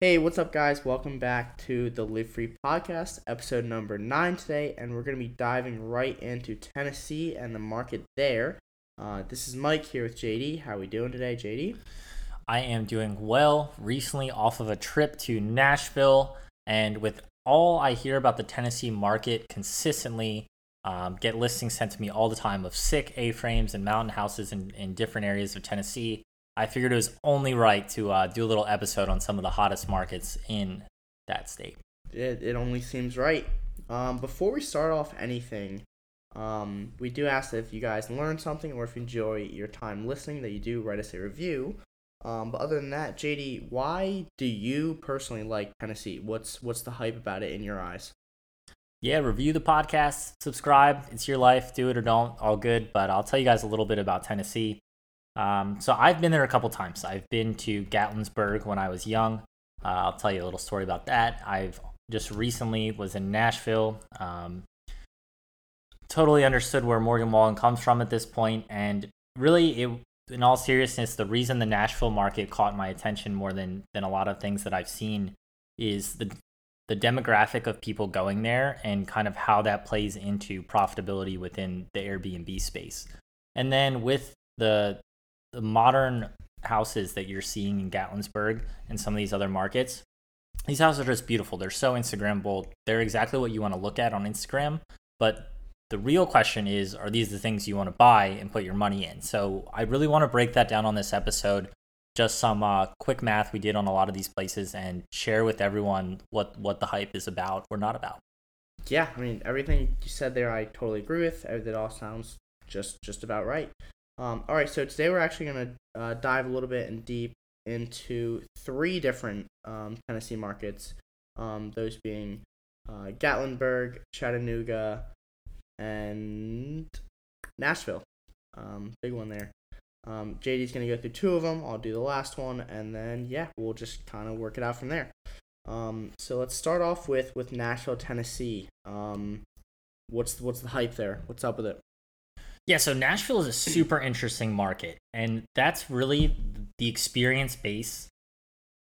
Hey, what's up, guys? Welcome back to the Live Free Podcast, episode number nine today, and we're going to be diving right into Tennessee and the market there. Uh, this is Mike here with JD. How are we doing today, JD? I am doing well. Recently, off of a trip to Nashville, and with all I hear about the Tennessee market consistently, um, get listings sent to me all the time of sick A-frames and mountain houses in, in different areas of Tennessee. I figured it was only right to uh, do a little episode on some of the hottest markets in that state. It, it only seems right. Um, before we start off anything, um, we do ask that if you guys learn something or if you enjoy your time listening, that you do write us a review. Um, but other than that, JD, why do you personally like Tennessee? What's what's the hype about it in your eyes? Yeah, review the podcast, subscribe. It's your life. Do it or don't. All good. But I'll tell you guys a little bit about Tennessee. Um, so I've been there a couple times. I've been to Gatlinburg when I was young. Uh, I'll tell you a little story about that. I've just recently was in Nashville. Um, totally understood where Morgan Wallen comes from at this point, and really, it, in all seriousness, the reason the Nashville market caught my attention more than than a lot of things that I've seen is the the demographic of people going there and kind of how that plays into profitability within the Airbnb space. And then with the the modern houses that you're seeing in Gatlinburg and some of these other markets, these houses are just beautiful. They're so Instagrammable. They're exactly what you want to look at on Instagram. But the real question is, are these the things you want to buy and put your money in? So I really want to break that down on this episode. Just some uh, quick math we did on a lot of these places and share with everyone what what the hype is about or not about. Yeah, I mean everything you said there, I totally agree with. It all sounds just just about right. Um, all right, so today we're actually going to uh, dive a little bit and deep into three different um, Tennessee markets, um, those being uh, Gatlinburg, Chattanooga, and Nashville. Um, big one there. Um, JD's going to go through two of them. I'll do the last one, and then, yeah, we'll just kind of work it out from there. Um, so let's start off with, with Nashville, Tennessee. What's, what's the hype there? What's up with it? Yeah, so Nashville is a super interesting market, and that's really the experience base,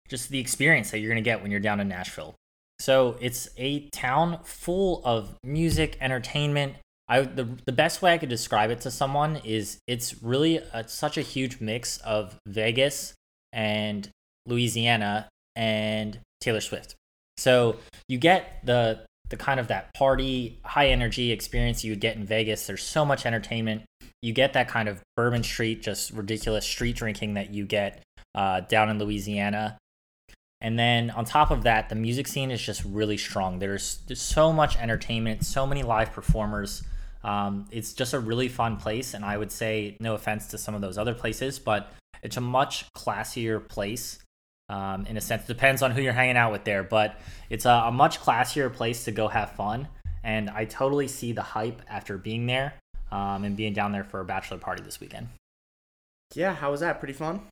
just the experience that you're going to get when you're down in Nashville. So it's a town full of music, entertainment. I the the best way I could describe it to someone is it's really a, such a huge mix of Vegas and Louisiana and Taylor Swift. So you get the the kind of that party, high energy experience you would get in Vegas. There's so much entertainment. You get that kind of Bourbon Street, just ridiculous street drinking that you get uh, down in Louisiana. And then on top of that, the music scene is just really strong. There's so much entertainment, so many live performers. Um, it's just a really fun place. And I would say, no offense to some of those other places, but it's a much classier place um, in a sense. It depends on who you're hanging out with there, but it's a, a, much classier place to go have fun. And I totally see the hype after being there um, and being down there for a bachelor party this weekend. Yeah, how was that? Pretty fun?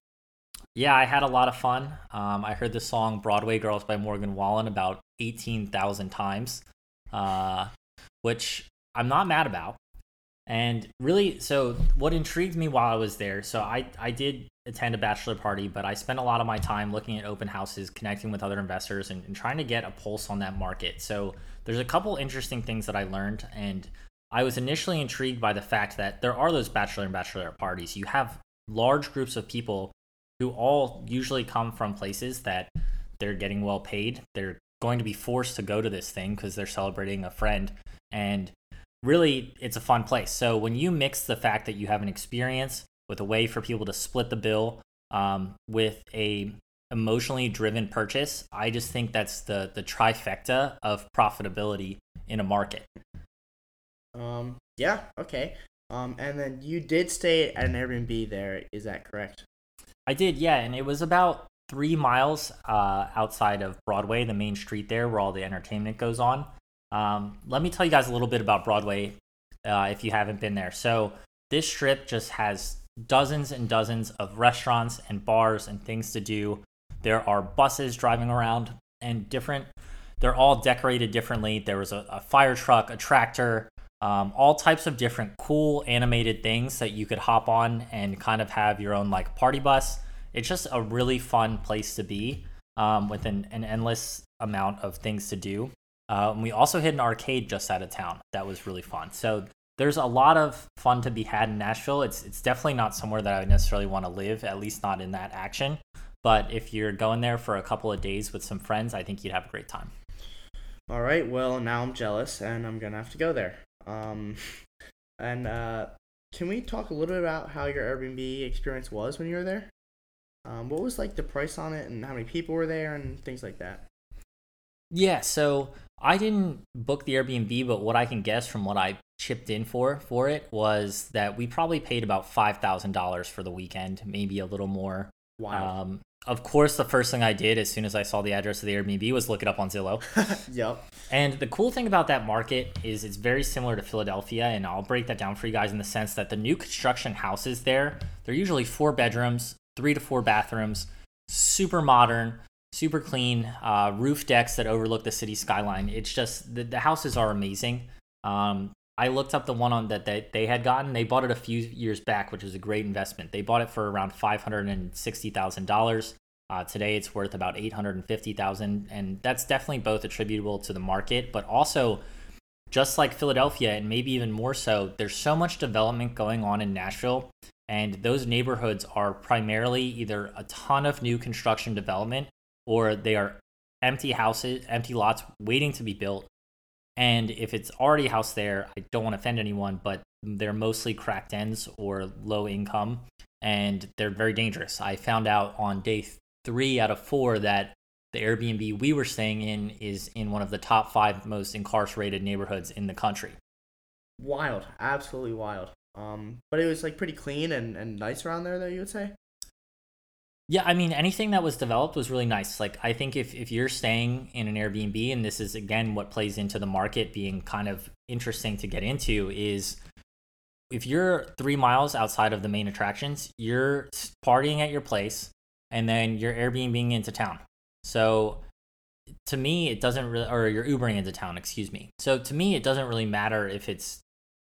Yeah, I had a lot of fun. Um, I heard the song Broadway Girls by Morgan Wallen about 18,000 times, uh, which I'm not mad about. And really, so what intrigued me while I was there, so I, I did attend a bachelor party, but I spent a lot of my time looking at open houses, connecting with other investors, and, and trying to get a pulse on that market. So there's a couple interesting things that I learned, and I was initially intrigued by the fact that there are those bachelor and bachelorette parties. You have large groups of people who all usually come from places that they're getting well paid. They're going to be forced to go to this thing because they're celebrating a friend. And really, it's a fun place. So when you mix the fact that you have an experience with a way for people to split the bill um, with a emotionally driven purchase i just think that's the the trifecta of profitability in a market. Um yeah okay. Um and then you did stay at an airbnb there is that correct? I did yeah and it was about three miles uh, outside of broadway the main street there where all the entertainment goes on. Um, let me tell you guys a little bit about broadway uh, if you haven't been there. So this strip just has dozens and dozens of restaurants and bars and things to do. There are buses driving around and different, they're all decorated differently. There was a, a fire truck, a tractor, um, all types of different cool animated things that you could hop on and kind of have your own like party bus. It's just a really fun place to be. um, with an, an endless amount of things to do. Uh, we also hit an arcade just out of town that was really fun. So there's a lot of fun to be had in Nashville. It's it's definitely not somewhere that I would necessarily want to live, at least not in that action. But if you're going there for a couple of days with some friends, I think you'd have a great time. All right. Well, now I'm jealous, and I'm gonna have to go there. Um, and uh, can we talk a little bit about how your Airbnb experience was when you were there? Um, what was like the price on it, and how many people were there, and things like that? Yeah. So I didn't book the Airbnb, but what I can guess from what I chipped in for for it was that we probably paid about five thousand dollars for the weekend, maybe a little more. Wow. Um, of course, the first thing I did as soon as I saw the address of the Airbnb was look it up on Zillow. yep. And the cool thing about that market is it's very similar to Philadelphia, and I'll break that down for you guys in the sense that the new construction houses there, they're usually four bedrooms, three to four bathrooms, super modern, super clean, uh, roof decks that overlook the city skyline. It's just the, the houses are amazing. Um, I looked up the one on that they, they had gotten. They bought it a few years back, which was a great investment. They bought it for around five hundred and sixty thousand uh, dollars. Today, it's worth about eight hundred and fifty thousand, and that's definitely both attributable to the market, but also just like Philadelphia, and maybe even more so. There's so much development going on in Nashville, and those neighborhoods are primarily either a ton of new construction development or they are empty houses, empty lots waiting to be built and if it's already housed there, I don't want to offend anyone, but they're mostly cracked ends or low income and they're very dangerous. I found out on day three out of four that the Airbnb we were staying in is in one of the top five most incarcerated neighborhoods in the country. Wild, absolutely wild. Um, but it was like pretty clean and, and nice around there, though you would say. Yeah, I mean, anything that was developed was really nice. Like, I think if, if you're staying in an Airbnb, and this is again what plays into the market being kind of interesting to get into, is if you're three miles outside of the main attractions, you're partying at your place and then you're Airbnbing into town. So to me, it doesn't really, or you're Ubering into town, excuse me. So to me, it doesn't really matter if it's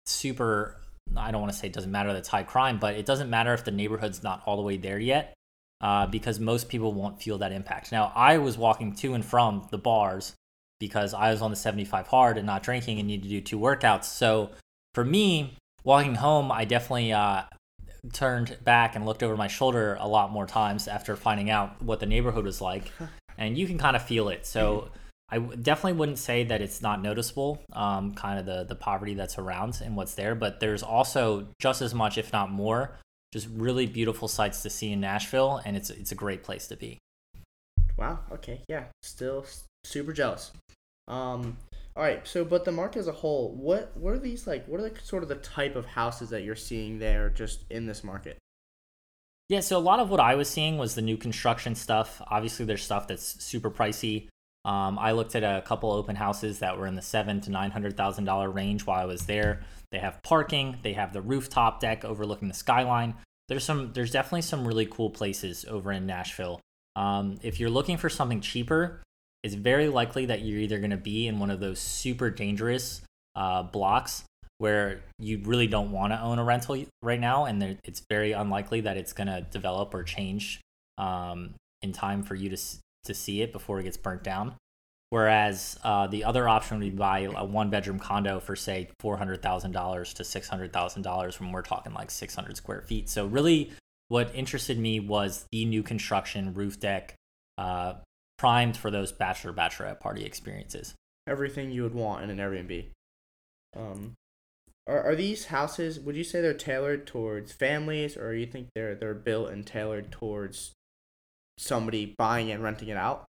super, I don't want to say it doesn't matter that it's high crime, but it doesn't matter if the neighborhood's not all the way there yet uh, because most people won't feel that impact. Now, I was walking to and from the bars because I was on the 75 hard and not drinking and needed to do two workouts. So for me, walking home, I definitely uh, turned back and looked over my shoulder a lot more times after finding out what the neighborhood was like. And you can kind of feel it. So I definitely wouldn't say that it's not noticeable, um, kind of the, the poverty that's around and what's there, but there's also just as much, if not more, just really beautiful sights to see in Nashville, and it's it's a great place to be. Wow. Okay. Yeah. Still super jealous. Um. All right. So, but the market as a whole, what what are these like? What are the sort of the type of houses that you're seeing there, just in this market? Yeah. So a lot of what I was seeing was the new construction stuff. Obviously, there's stuff that's super pricey. Um, I looked at a couple open houses that were in the seven to nine hundred thousand dollar range while I was there. They have parking. They have the rooftop deck overlooking the skyline. There's some. There's definitely some really cool places over in Nashville. Um, if you're looking for something cheaper, it's very likely that you're either going to be in one of those super dangerous uh, blocks where you really don't want to own a rental right now, and it's very unlikely that it's going to develop or change um, in time for you to to see it before it gets burnt down. Whereas uh, the other option would be buy a one bedroom condo for say four hundred thousand dollars to six hundred thousand dollars when we're talking like six hundred square feet. So really, what interested me was the new construction roof deck, uh, primed for those bachelor bachelorette party experiences. Everything you would want in an Airbnb. Um, are are these houses? Would you say they're tailored towards families, or you think they're they're built and tailored towards somebody buying and renting it out?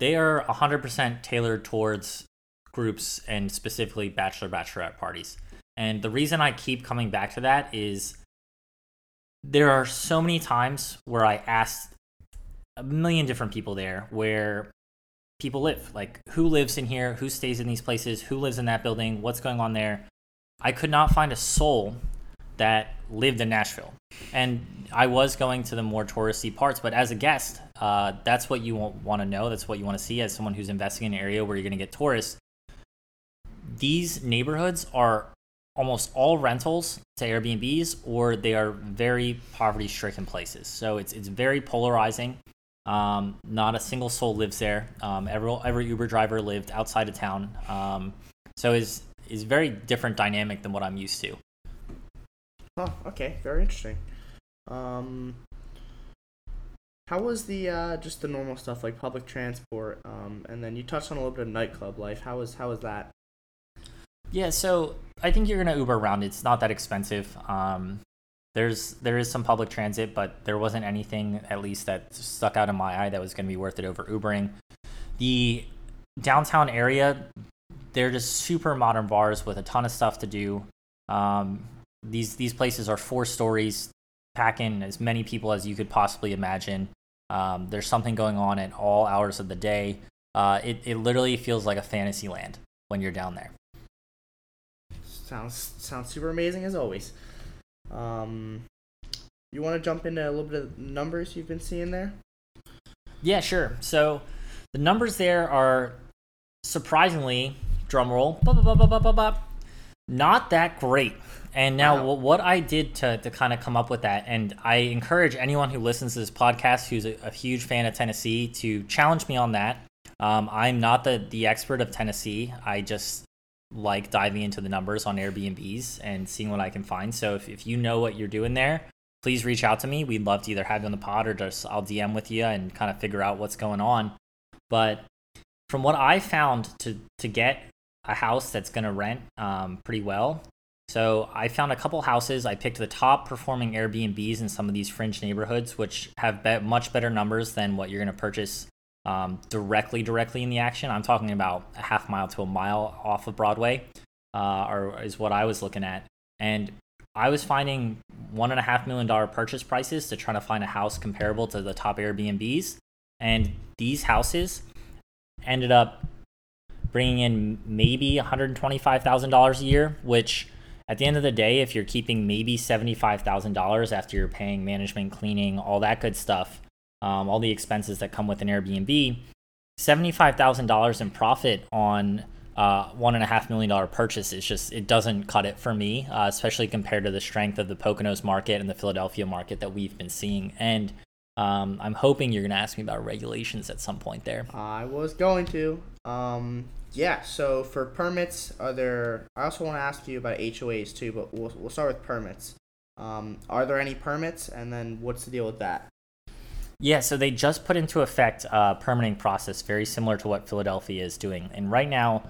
they are 100% tailored towards groups and specifically bachelor bachelorette parties. And the reason I keep coming back to that is there are so many times where I asked a million different people there where people live. Like, who lives in here? Who stays in these places? Who lives in that building? What's going on there? I could not find a soul that lived in Nashville. And I was going to the more touristy parts, but as a guest, uh, that's what you want to know. That's what you want to see as someone who's investing in an area where you're going to get tourists. These neighborhoods are almost all rentals to Airbnbs, or they are very poverty stricken places. So it's, it's very polarizing. Um, not a single soul lives there. Um, every every Uber driver lived outside of town. Um, so is is very different dynamic than what I'm used to. Oh, okay, very interesting. Um, how was the uh, just the normal stuff like public transport? Um, and then you touched on a little bit of nightclub life. How was how was that? Yeah, so I think you're gonna Uber around. It's not that expensive. Um, there's there is some public transit, but there wasn't anything at least that stuck out in my eye that was gonna be worth it over Ubering. The downtown area, they're just super modern bars with a ton of stuff to do. Um, these these places are four stories, pack in as many people as you could possibly imagine. Um, there's something going on at all hours of the day. Uh, it, it literally feels like a fantasy land when you're down there. Sounds sounds super amazing as always. Um, you want to jump into a little bit of numbers you've been seeing there? Yeah, sure. So the numbers there are surprisingly, drum roll, not that great. And now, wow. what I did to, to kind of come up with that, and I encourage anyone who listens to this podcast who's a, a huge fan of Tennessee to challenge me on that. Um, I'm not the, the expert of Tennessee. I just like diving into the numbers on Airbnbs and seeing what I can find. So if, if you know what you're doing there, please reach out to me. We'd love to either have you on the pod or just I'll DM with you and kind of figure out what's going on. But from what I found to to get a house that's going to rent um, pretty well. So I found a couple houses. I picked the top performing Airbnbs in some of these fringe neighborhoods, which have be- much better numbers than what you're going to purchase um, directly directly in the action. I'm talking about a half mile to a mile off of Broadway, uh, or is what I was looking at. And I was finding one and a half million dollar purchase prices to try to find a house comparable to the top Airbnbs. And these houses ended up bringing in maybe $125,000 a year, which at the end of the day, if you're keeping maybe $75,000 after you're paying management, cleaning, all that good stuff, um, all the expenses that come with an Airbnb, $75,000 in profit on uh, one and a half million dollar purchase is just it doesn't cut it for me, uh, especially compared to the strength of the Poconos market and the Philadelphia market that we've been seeing. And um, I'm hoping you're going to ask me about regulations at some point there. I was going to. Um, yeah. So for permits, are there? I also want to ask you about HOAs too, but we'll we'll start with permits. Um, are there any permits, and then what's the deal with that? Yeah, so they just put into effect a permitting process very similar to what Philadelphia is doing. And right now,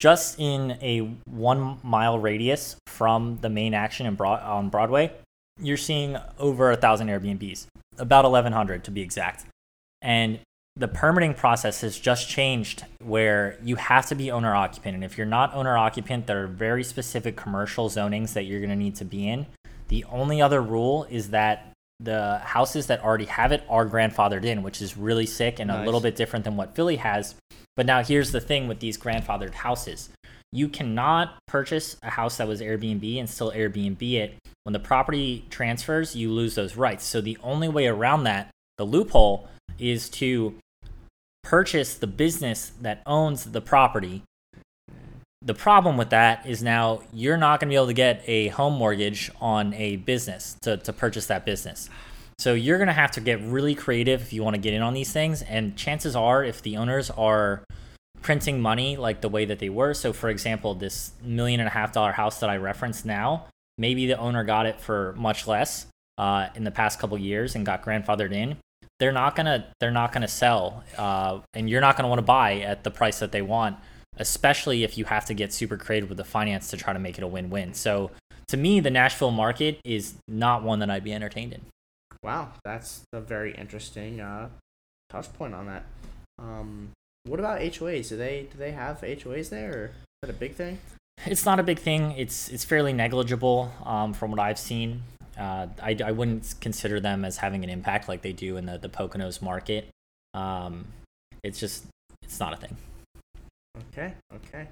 just in a one mile radius from the main action in Broad- on Broadway, you're seeing over a thousand Airbnbs, about 1,100 to be exact. And the permitting process has just changed where you have to be owner occupant. And if you're not owner occupant, there are very specific commercial zonings that you're going to need to be in. The only other rule is that the houses that already have it are grandfathered in, which is really sick and nice. a little bit different than what Philly has. But now here's the thing with these grandfathered houses. You cannot purchase a house that was Airbnb and still Airbnb it. When the property transfers, you lose those rights. So the only way around that, the loophole, is to purchase the business that owns the property the problem with that is now you're not going to be able to get a home mortgage on a business to, to purchase that business. So you're going to have to get really creative if you want to get in on these things. And chances are, if the owners are printing money like the way that they were, so for example, this million and a half dollar house that I referenced now, maybe the owner got it for much less uh, in the past couple years and got grandfathered in. They're not gonna they're not gonna sell, uh, and you're not gonna want to buy at the price that they want especially if you have to get super creative with the finance to try to make it a win-win. So to me, the Nashville market is not one that I'd be entertained in. Wow, that's a very interesting uh, touch point on that. Um, what about HOAs? Do they do they have HOAs there? Or is that a big thing? It's not a big thing. It's it's fairly negligible um, from what I've seen. Uh, I, I wouldn't consider them as having an impact like they do in the, the Poconos market. Um, it's just it's not a thing. Okay, okay.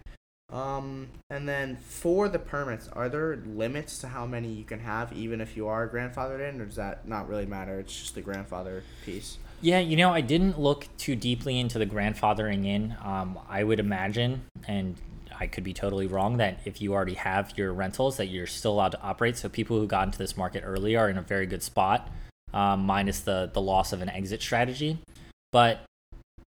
Um, and then for the permits, are there limits to how many you can have, even if you are grandfathered in, or does that not really matter? It's just the grandfather piece. Yeah, you know, I didn't look too deeply into the grandfathering in. Um, I would imagine, and I could be totally wrong, that if you already have your rentals, that you're still allowed to operate. So people who got into this market early are in a very good spot. um, minus the the loss of an exit strategy. But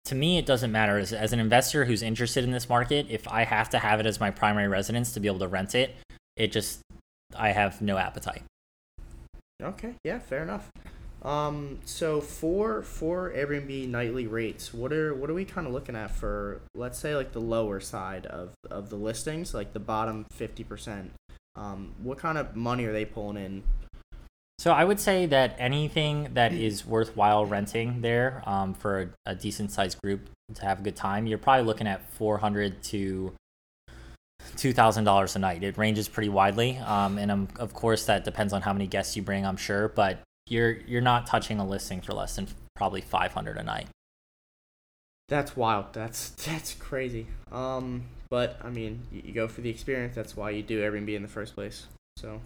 to me, it doesn't matter. As, as an investor who's interested in this market, if I have to have it as my primary residence to be able to rent it, it just I have no appetite. Okay, yeah, fair enough. Um, so for for Airbnb nightly rates, what are what are we kind of looking at for let's say like the lower side of of the listings, like the bottom fifty percent? Um, what kind of money are they pulling in? So I would say that anything that is worthwhile renting there um, for a, a decent sized group to have a good time, you're probably looking at four hundred to two thousand dollars a night. It ranges pretty widely, um, and um, of course that depends on how many guests you bring. I'm sure, but you're you're not touching a listing for less than probably 500 a night. That's wild. That's that's crazy. Um, but I mean, you, you go for the experience. That's why you do Airbnb in the first place. So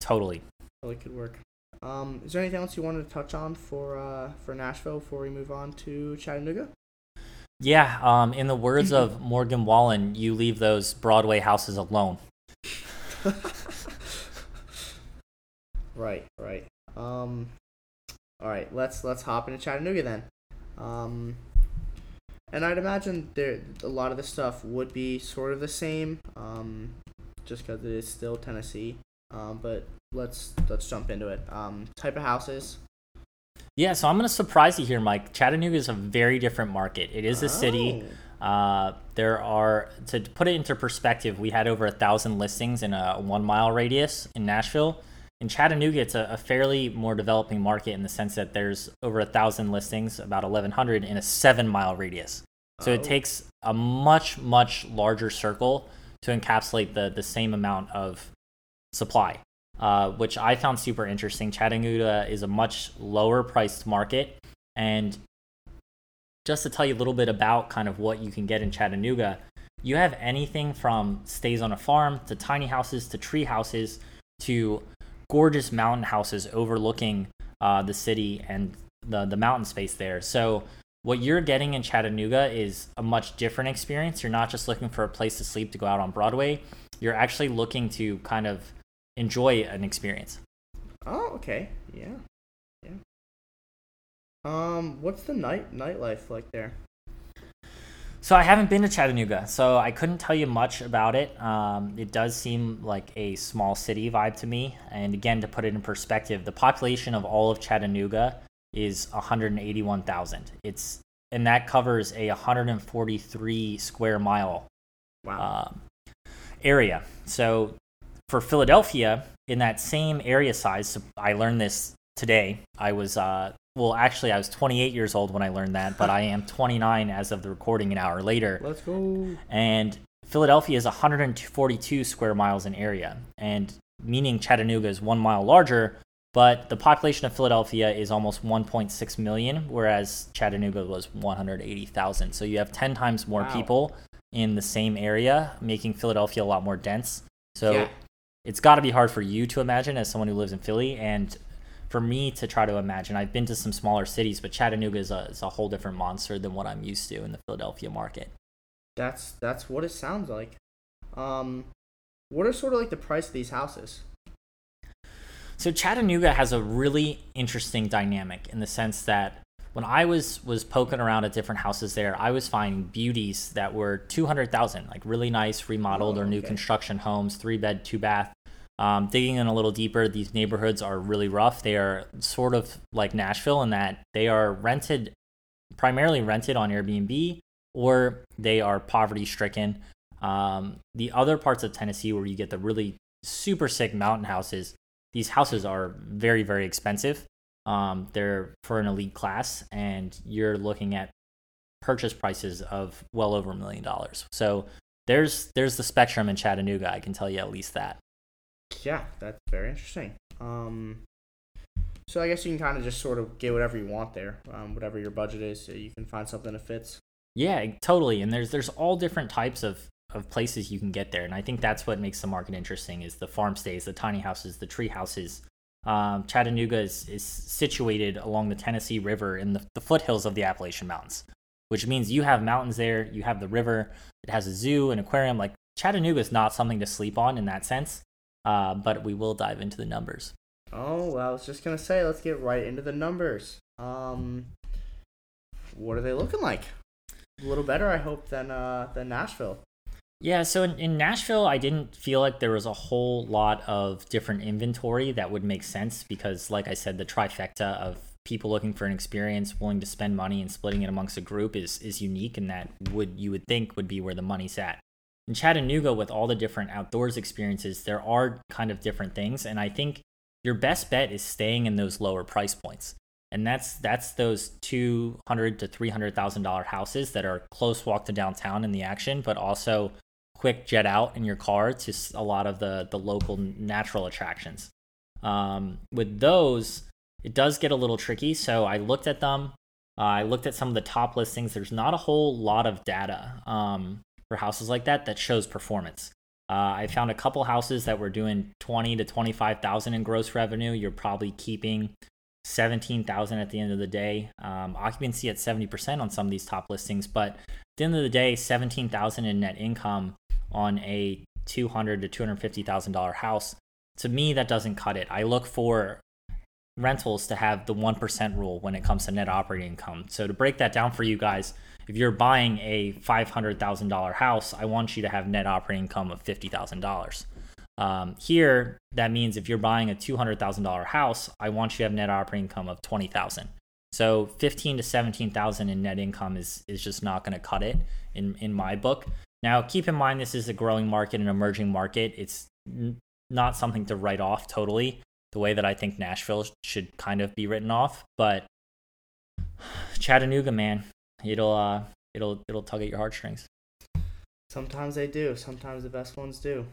totally, totally could work. Um, is there anything else you wanted to touch on for uh, for Nashville before we move on to Chattanooga? Yeah. Um, in the words of Morgan Wallen, you leave those Broadway houses alone. right. Right. Um, all right, let's let's hop into Chattanooga then. Um, and I'd imagine there a lot of the stuff would be sort of the same, um, just because it is still Tennessee. Um, but let's let's jump into it. Um, type of houses. Yeah, so I'm gonna surprise you here, Mike. Chattanooga is a very different market. It is a oh. city. Uh, there are to put it into perspective, we had over a thousand listings in a one mile radius in Nashville in Chattanooga, it's a, a, fairly more developing market in the sense that there's over a thousand listings, about 1,100 in a seven mile radius. So oh. it takes a much, much larger circle to encapsulate the, the same amount of supply, uh, which I found super interesting. Chattanooga is a much lower priced market. And just to tell you a little bit about kind of what you can get in Chattanooga, you have anything from stays on a farm to tiny houses to tree houses to gorgeous mountain houses overlooking uh, the city and the the mountain space there. So what you're getting in Chattanooga is a much different experience. You're not just looking for a place to sleep to go out on Broadway. You're actually looking to kind of enjoy an experience. Oh, okay. Yeah. Yeah. Um, what's the night nightlife like there? So I haven't been to Chattanooga, so I couldn't tell you much about it. Um, it does seem like a small city vibe to me. And again, to put it in perspective, the population of all of Chattanooga is 181,000. It's and that covers a 143 square mile wow. uh, area. So for Philadelphia, in that same area size, so I learned this today. I was uh, well, actually, I was 28 years old when I learned that, but I am 29 as of the recording an hour later. Let's go. And Philadelphia is 142 square miles in area, and meaning Chattanooga is one mile larger, but the population of Philadelphia is almost 1.6 million, whereas Chattanooga was 180,000. So you have 10 times more wow. people in the same area, making Philadelphia a lot more dense. So yeah. it's got to be hard for you to imagine as someone who lives in Philly, and for me to try to imagine. I've been to some smaller cities, but Chattanooga is a, is a whole different monster than what I'm used to in the Philadelphia market. That's that's what it sounds like. Um, what are sort of like the price of these houses? So Chattanooga has a really interesting dynamic in the sense that when I was was poking around at different houses there, I was finding beauties that were two hundred thousand, like really nice remodeled oh, or new okay. construction homes, three bed, two bath, um, digging in a little deeper, these neighborhoods are really rough. They are sort of like Nashville in that they are rented, primarily rented on Airbnb, or they are poverty stricken. Um, the other parts of Tennessee where you get the really super sick mountain houses, these houses are very, very expensive. Um, they're for an elite class, and you're looking at purchase prices of well over a million dollars. So there's there's the spectrum in Chattanooga. I can tell you at least that yeah, that's very interesting. Um, so I guess you can kind of just sort of get whatever you want there, um, whatever your budget is. So you can find something that fits. Yeah, totally. And there's there's all different types of of places you can get there, and I think that's what makes the market interesting is the farm stays, the tiny houses, the tree houses. Um, Chattanooga is, is situated along the Tennessee River in the, the foothills of the Appalachian Mountains, which means you have mountains there, you have the river, it has a zoo, an aquarium. Like Chattanooga is not something to sleep on in that sense uh, but we will dive into the numbers. Oh, well, I was just gonna say, let's get right into the numbers. Um, what are they looking like? A little better, I hope, than uh than Nashville. Yeah, so in, in Nashville, I didn't feel like there was a whole lot of different inventory that would make sense because, like I said, the trifecta of people looking for an experience, willing to spend money, and splitting it amongst a group is is unique, and that would you would think would be where the money's at. In Chattanooga, with all the different outdoors experiences, there are kind of different things, and I think your best bet is staying in those lower price points and that's that's those two hundred to three hundred thousand dollar houses that are close walk to downtown in the action, but also quick jet out in your car to a lot of the the local natural attractions. Um, with those, it does get a little tricky. So I looked at them. Uh, I looked at some of the top listings. There's not a whole lot of data um, for houses like that that shows performance. Uh, I found a couple houses that were doing twenty to twenty five thousand in gross revenue. You're probably keeping seventeen thousand at the end of the day. Um, occupancy at seventy percent on some of these top listings, but at the end of the day, seventeen thousand in net income on a two hundred to two hundred fifty thousand dollar house. To me, that doesn't cut it. I look for rentals to have the one percent rule when it comes to net operating income. So to break that down for you guys, if you're buying a five hundred thousand dollar house, I want you to have net operating income of fifty thousand dollars. Um, here, that means if you're buying a two hundred thousand dollar house, I want you to have net operating income of twenty thousand. So fifteen to seventeen thousand in net income is is just not going to cut it in in my book. Now, keep in mind this is a growing market, an emerging market. It's n- not something to write off totally the way that I think Nashville should kind of be written off, but Chattanooga, man, it'll uh, it'll it'll tug at your heartstrings. Sometimes they do. Sometimes the best ones do.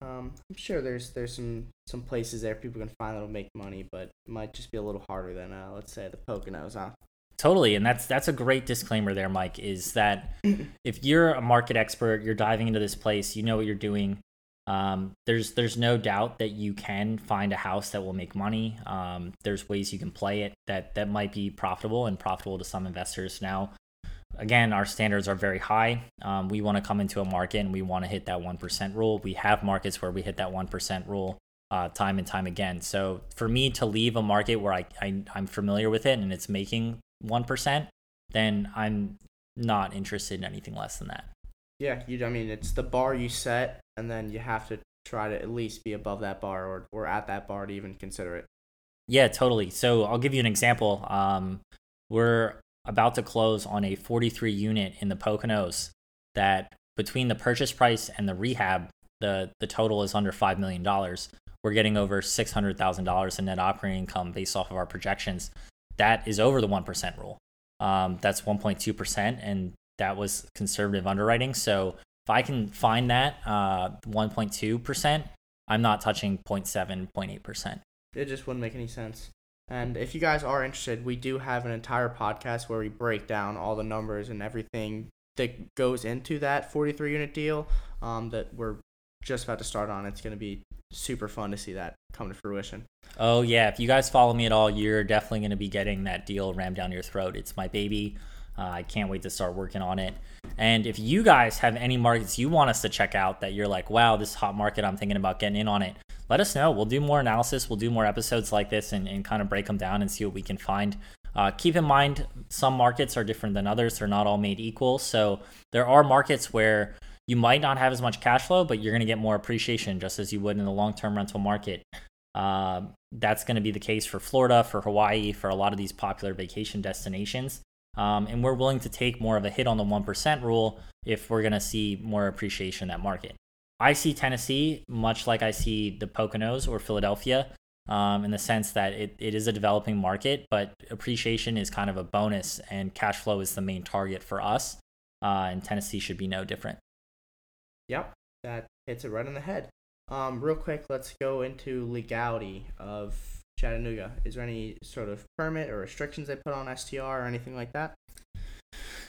Um, I'm sure there's there's some some places there people can find that'll make money, but it might just be a little harder than uh, let's say the Poconos, huh? Totally, and that's that's a great disclaimer there, Mike. Is that if you're a market expert, you're diving into this place, you know what you're doing. Um, there's there's no doubt that you can find a house that will make money. Um, there's ways you can play it that that might be profitable and profitable to some investors. Now, again, our standards are very high. Um, we want to come into a market and we want to hit that 1% rule. We have markets where we hit that 1% rule uh, time and time again. So for me to leave a market where I, I, I'm familiar with it and it's making 1%, then I'm not interested in anything less than that. Yeah, you. I mean, it's the bar you set, and then you have to try to at least be above that bar or, or at that bar to even consider it. Yeah, totally. So I'll give you an example. Um, we're about to close on a 43 unit in the Poconos that between the purchase price and the rehab, the, the total is under $5 million. We're getting over $600,000 in net operating income based off of our projections. That is over the 1% rule. Um, that's 1.2%, and that was conservative underwriting. So if I can find that uh, 1.2%, I'm not touching 0.7, 0.8%. It just wouldn't make any sense. And if you guys are interested, we do have an entire podcast where we break down all the numbers and everything that goes into that 43 unit deal um, that we're just about to start on. It's going to be super fun to see that come to fruition. Oh, yeah. If you guys follow me at all, you're definitely going to be getting that deal rammed down your throat. It's my baby. Uh, I can't wait to start working on it. And if you guys have any markets you want us to check out that you're like, wow, this hot market, I'm thinking about getting in on it, let us know. We'll do more analysis. We'll do more episodes like this and, and kind of break them down and see what we can find. Uh, keep in mind, some markets are different than others. They're not all made equal. So there are markets where you might not have as much cash flow, but you're going to get more appreciation just as you would in the long term rental market. Uh, that's going to be the case for Florida, for Hawaii, for a lot of these popular vacation destinations. Um, and we're willing to take more of a hit on the 1% rule if we're going to see more appreciation in that market. I see Tennessee much like I see the Poconos or Philadelphia um, in the sense that it, it is a developing market, but appreciation is kind of a bonus and cash flow is the main target for us. Uh, and Tennessee should be no different. Yep, that hits it right on the head. Um, real quick, let's go into legality of Chattanooga. Is there any sort of permit or restrictions they put on STR or anything like that?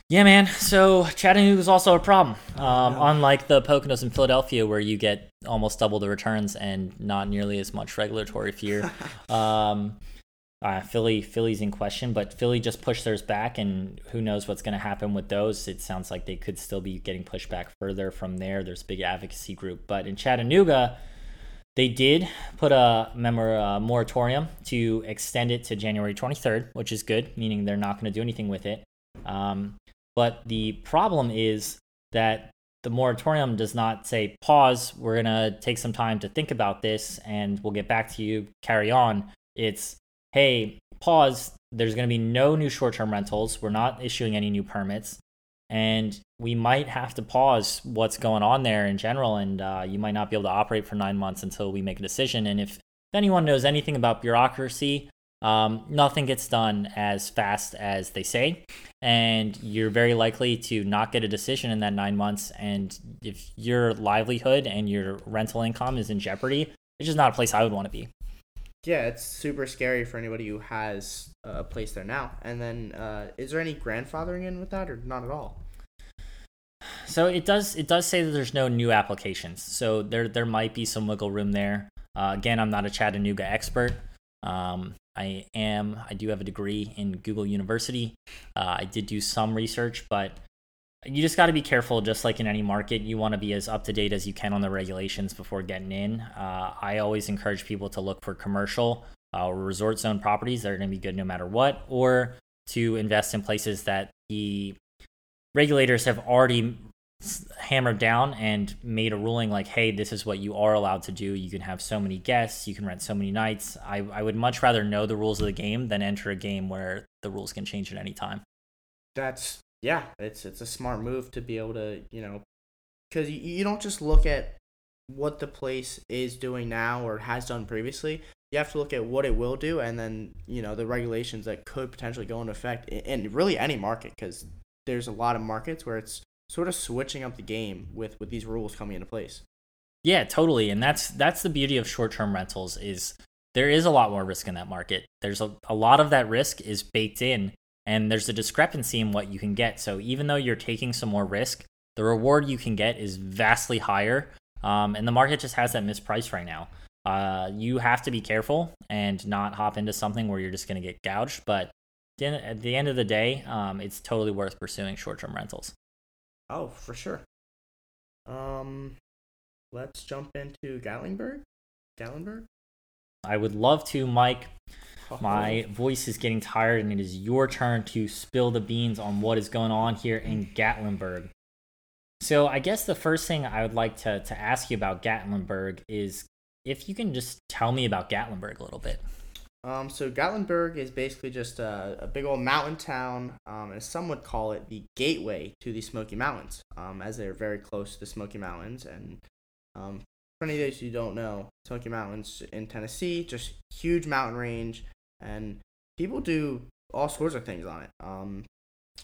Yeah, man. So Chattanooga is also a problem. Um, Unlike the Poconos in Philadelphia, where you get almost double the returns and not nearly as much regulatory fear. um, uh, Philly, Philly's in question, but Philly just pushed theirs back, and who knows what's going to happen with those? It sounds like they could still be getting pushed back further from there. There's a big advocacy group, but in Chattanooga, They did put a, memor- a moratorium to extend it to January 23rd, which is good, meaning they're not going to do anything with it. Um, but the problem is that the moratorium does not say pause, we're going to take some time to think about this and we'll get back to you, carry on. It's, hey, pause, there's going to be no new short term rentals. We're not issuing any new permits and we might have to pause what's going on there in general and uh, you might not be able to operate for nine months until we make a decision and if anyone knows anything about bureaucracy um, nothing gets done as fast as they say and you're very likely to not get a decision in that nine months and if your livelihood and your rental income is in jeopardy it's just not a place i would want to be yeah, it's super scary for anybody who has a place there now. And then, uh, is there any grandfathering in with that, or not at all? So it does it does say that there's no new applications. So there there might be some wiggle room there. Uh, again, I'm not a Chattanooga expert. Um, I am I do have a degree in Google University. Uh, I did do some research, but you just got to be careful just like in any market you want to be as up to date as you can on the regulations before getting in uh, i always encourage people to look for commercial uh, or resort zone properties that are going to be good no matter what or to invest in places that the regulators have already hammered down and made a ruling like hey this is what you are allowed to do. You can have so many guests. You can rent so many nights. I, I would much rather know the rules of the game than enter a game where the rules can change at any time. That's yeah, it's it's a smart move to be able to you know, because you, you don't just look at what the place is doing now or has done previously. You have to look at what it will do, and then you know the regulations that could potentially go into effect in really any market, because there's a lot of markets where it's sort of switching up the game with with these rules coming into place. Yeah, totally, and that's that's the beauty of short term rentals is there is a lot more risk in that market. There's a, a lot of that risk is baked in and there's a discrepancy in what you can get. So even though you're taking some more risk, the reward you can get is vastly higher. Um, and the market just has that mispriced right now. Uh, you have to be careful and not hop into something where you're just going to get gouged. But at the end of the day, um, it's totally worth pursuing short-term rentals. Oh, for sure. Um, let's jump into Gatlinburg. Gatlinburg. I would love to, Mike. My voice is getting tired, and it is your turn to spill the beans on what is going on here in Gatlinburg. So, I guess the first thing I would like to, to ask you about Gatlinburg is if you can just tell me about Gatlinburg a little bit. Um, so Gatlinburg is basically just a, a big old mountain town, um, and some would call it the gateway to the Smoky Mountains, um, as they're very close to the Smoky Mountains. And um, for any of those who don't know, Smoky Mountains in Tennessee, just huge mountain range, and people do all sorts of things on it. Um,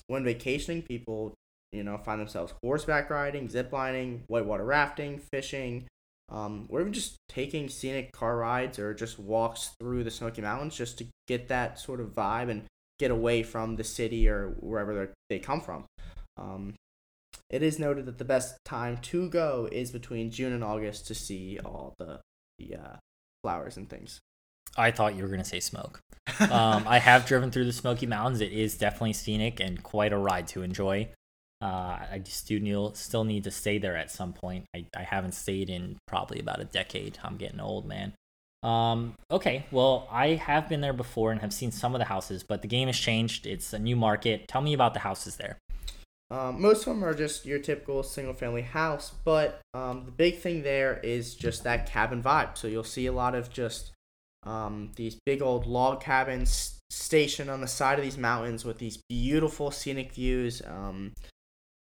when vacationing, people you know find themselves horseback riding, zip lining, whitewater rafting, fishing, um, or even just taking scenic car rides or just walks through the Smoky Mountains just to get that sort of vibe and get away from the city or wherever they come from. Um, it is noted that the best time to go is between June and August to see all the the uh, flowers and things. I thought you were going to say smoke. Um, I have driven through the Smoky Mountains. It is definitely scenic and quite a ride to enjoy. Uh, I do still need to stay there at some point. I, I haven't stayed in probably about a decade. I'm getting old, man. Um, okay, well, I have been there before and have seen some of the houses, but the game has changed. It's a new market. Tell me about the houses there. Um, most of them are just your typical single family house, but um, the big thing there is just that cabin vibe. So you'll see a lot of just um, these big old log cabins stationed on the side of these mountains with these beautiful scenic views. Um,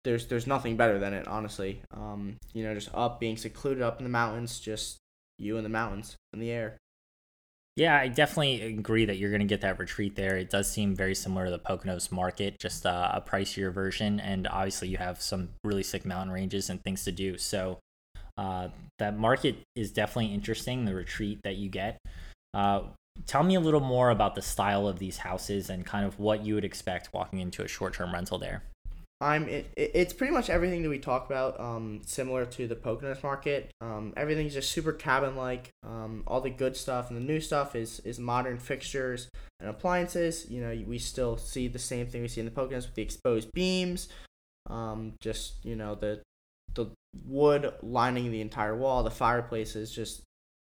there's there's nothing better than it, honestly. Um, you know, just up being secluded up in the mountains, just you in the mountains in the air. Yeah, I definitely agree that you're going to get that retreat there. It does seem very similar to the Poconos market, just uh, a pricier version, and obviously you have some really sick mountain ranges and things to do. So uh, that market is definitely interesting. The retreat that you get. Uh, tell me a little more about the style of these houses and kind of what you would expect walking into a short-term rental there. I'm it, it's pretty much everything that we talk about, um, similar to the Poconos market. Um, everything's just super cabin like. Um, all the good stuff and the new stuff is is modern fixtures and appliances. You know, we still see the same thing we see in the Poconos with the exposed beams. Um, just you know the the wood lining the entire wall. The fireplaces, just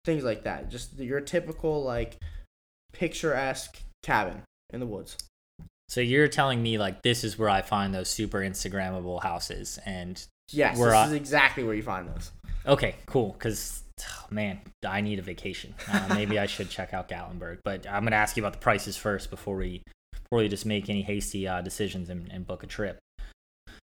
things like that. Just your typical like picturesque cabin in the woods. So you're telling me like this is where I find those super Instagrammable houses, and Yes, Where this I- is exactly where you find those. okay, cool. Because man, I need a vacation. Uh, maybe I should check out Gatlinburg, but I'm gonna ask you about the prices first before we before we just make any hasty uh, decisions and, and book a trip.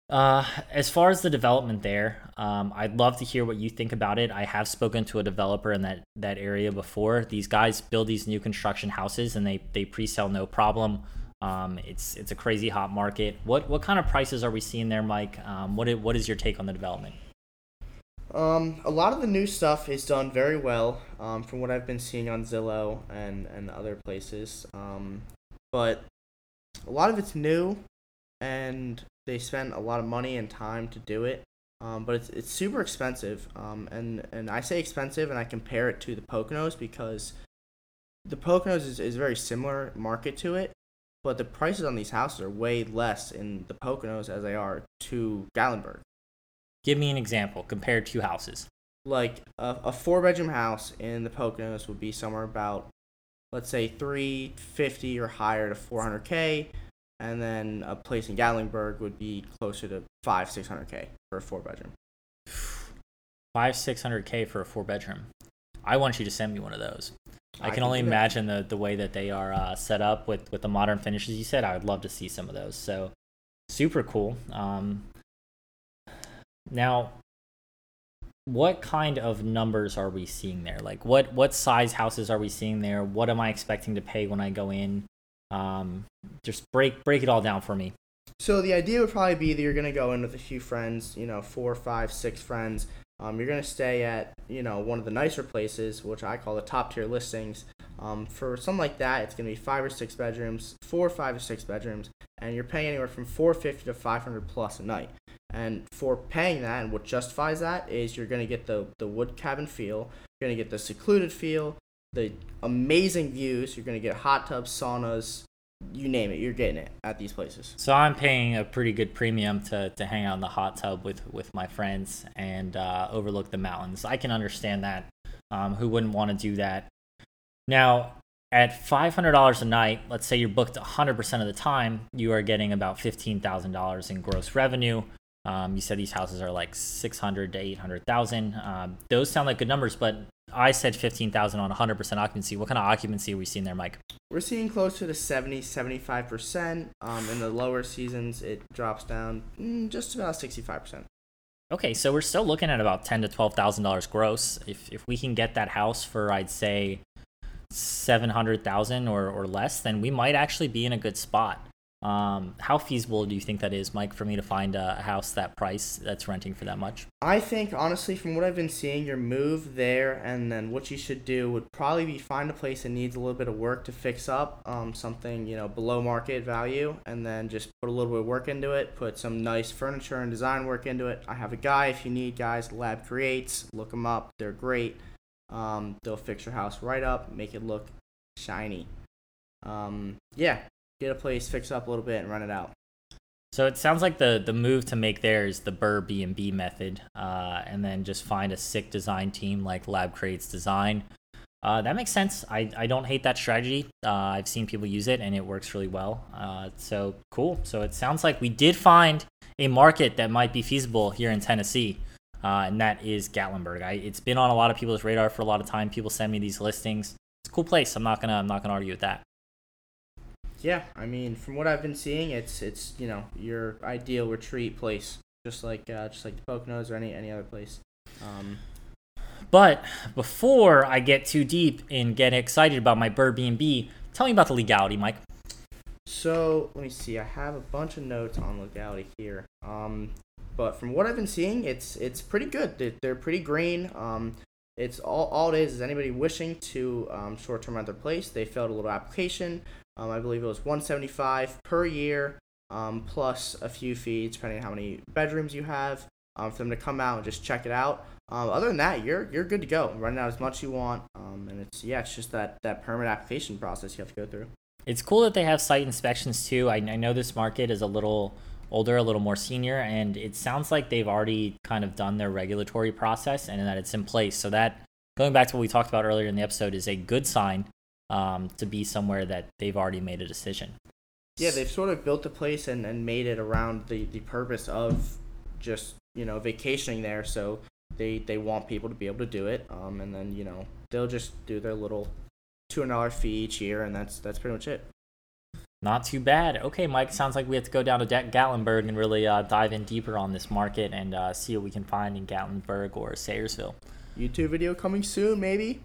Uh, as far as the development there, um, I'd love to hear what you think about it. I have spoken to a developer in that, that area before. These guys build these new construction houses and they, they pre-sell no problem. Um, it's it's a crazy hot market. What what kind of prices are we seeing there, Mike? Um, what what is your take on the development? Um, a lot of the new stuff is done very well, um, from what I've been seeing on Zillow and, and other places. Um, but a lot of it's new, and they spend a lot of money and time to do it. Um, but it's, it's super expensive. Um, and, and I say expensive, and I compare it to the Poconos because the Poconos is, is very similar market to it, but the prices on these houses are way less in the Poconos as they are to Gatlinburg. Give me an example. Compare two houses. like a, a four bedroom house in the Poconos would be somewhere about let's say 350 or higher to 400k and then a place in Gatlinburg would be closer to 5 600k for a four bedroom Five six hundred k for a four bedroom. I want you to send me one of those. I, can can only imagine the, the way that they are uh, set up with, with the modern finishes you said. I would love to see some of those. So super cool. Um, now, what kind of numbers are we seeing there? Like what what size houses are we seeing there? What am I expecting to pay when I go in? Um, just break break it all down for me. So the idea would probably be that you're gonna go in with a few friends, you know, four, five, six friends. Um, you're gonna stay at, you know, one of the nicer places, which I call the top tier listings. Um, for something like that, it's gonna be five or six bedrooms, four, or five or six bedrooms, and you're paying anywhere from 450 to 500 plus a night. And for paying that, and what justifies that is you're gonna get the the wood cabin feel, you're gonna get the secluded feel, the amazing views. You're gonna get hot tubs, saunas, you name it, you're getting it at these places. So I'm paying a pretty good premium to, to hang out in the hot tub with, with my friends and uh, overlook the mountains. I can understand that. Um, who wouldn't want to do that? Now, at $500 a night, let's say you're booked 100% of the time, you are getting about $15,000 in gross revenue. Um, you said these houses are like 600 to 800,000. Um, those sound like good numbers, but I said 15,000 on 100% occupancy. What kind of occupancy are we seeing there, Mike? We're seeing closer to 70, 75%. Um, in the lower seasons, it drops down mm, just about 65%. Okay, so we're still looking at about ten to twelve thousand dollars gross. If if we can get that house for I'd say seven hundred thousand or or less, then we might actually be in a good spot. Um, how feasible do you think that is, Mike, for me to find a, house that price that's renting for that much? I think, honestly, from what I've been seeing, your move there and then what you should do would probably be find a place that needs a little bit of work to fix up, um, something, you know, below market value, and then just put a little bit of work into it, put some nice furniture and design work into it. I have a guy, if you need guys, Lab Creates, look them up. They're great. Um, they'll fix your house right up, make it look shiny. Um, yeah, get a place, fix up a little bit, and run it out. So it sounds like the the move to make there is the Burr B and B method, uh, and then just find a sick design team like Lab Creates Design. Uh, that makes sense. I, I don't hate that strategy. Uh, I've seen people use it and it works really well. Uh, so cool. So it sounds like we did find a market that might be feasible here in Tennessee, uh, and that is Gatlinburg. I, it's been on a lot of people's radar for a lot of time. People send me these listings. It's a cool place. I'm not gonna I'm not gonna argue with that. Yeah, I mean, from what I've been seeing, it's it's you know your ideal retreat place, just like uh, just like the Poconos or any any other place. Um, But before I get too deep and get excited about my Airbnb, tell me about the legality, Mike. so let me see. I have a bunch of notes on legality here. Um, but from what I've been seeing, it's it's pretty good. They're, pretty green. Um, it's all all it is is anybody wishing to um, short term rent their place. They filled a little application. Um, I believe it was 175 per year, um, plus a few fees depending on how many bedrooms you have. Um, for them to come out and just check it out. Um, other than that, you're you're good to go. Run out as much as you want. Um, and it's yeah, it's just that that permit application process you have to go through. It's cool that they have site inspections too. I, I know this market is a little older, a little more senior, and it sounds like they've already kind of done their regulatory process and that it's in place. So that going back to what we talked about earlier in the episode, is a good sign um, to be somewhere that they've already made a decision. Yeah, they've sort of built a place and, and made it around the, the purpose of just, you know, vacationing there. So they, they want people to be able to do it. Um, and then, you know, they'll just do their little $200 fee each year, and that's that's pretty much it. Not too bad. Okay, Mike, sounds like we have to go down to De- Gatlinburg and really uh, dive in deeper on this market and uh, see what we can find in Gatlinburg or Sevierville. YouTube video coming soon, maybe?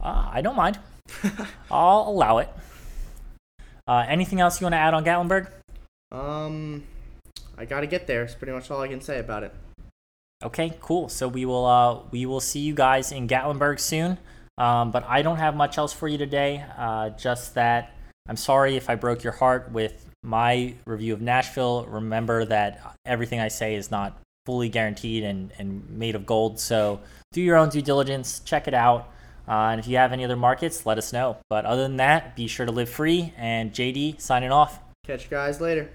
Uh, I don't mind. I'll allow it. Uh, anything else you want to add on Gatlinburg? Um, I gotta get there. It's pretty much all I can say about it. Okay, cool. So we will uh, we will see you guys in Gatlinburg soon. Um, but I don't have much else for you today. Uh, just that I'm sorry if I broke your heart with my review of Nashville. Remember that everything I say is not fully guaranteed and, and made of gold. So do your own due diligence, check it out. Uh, and if you have any other markets, let us know. But other than that, be sure to live free. And JD signing off. Catch you guys later.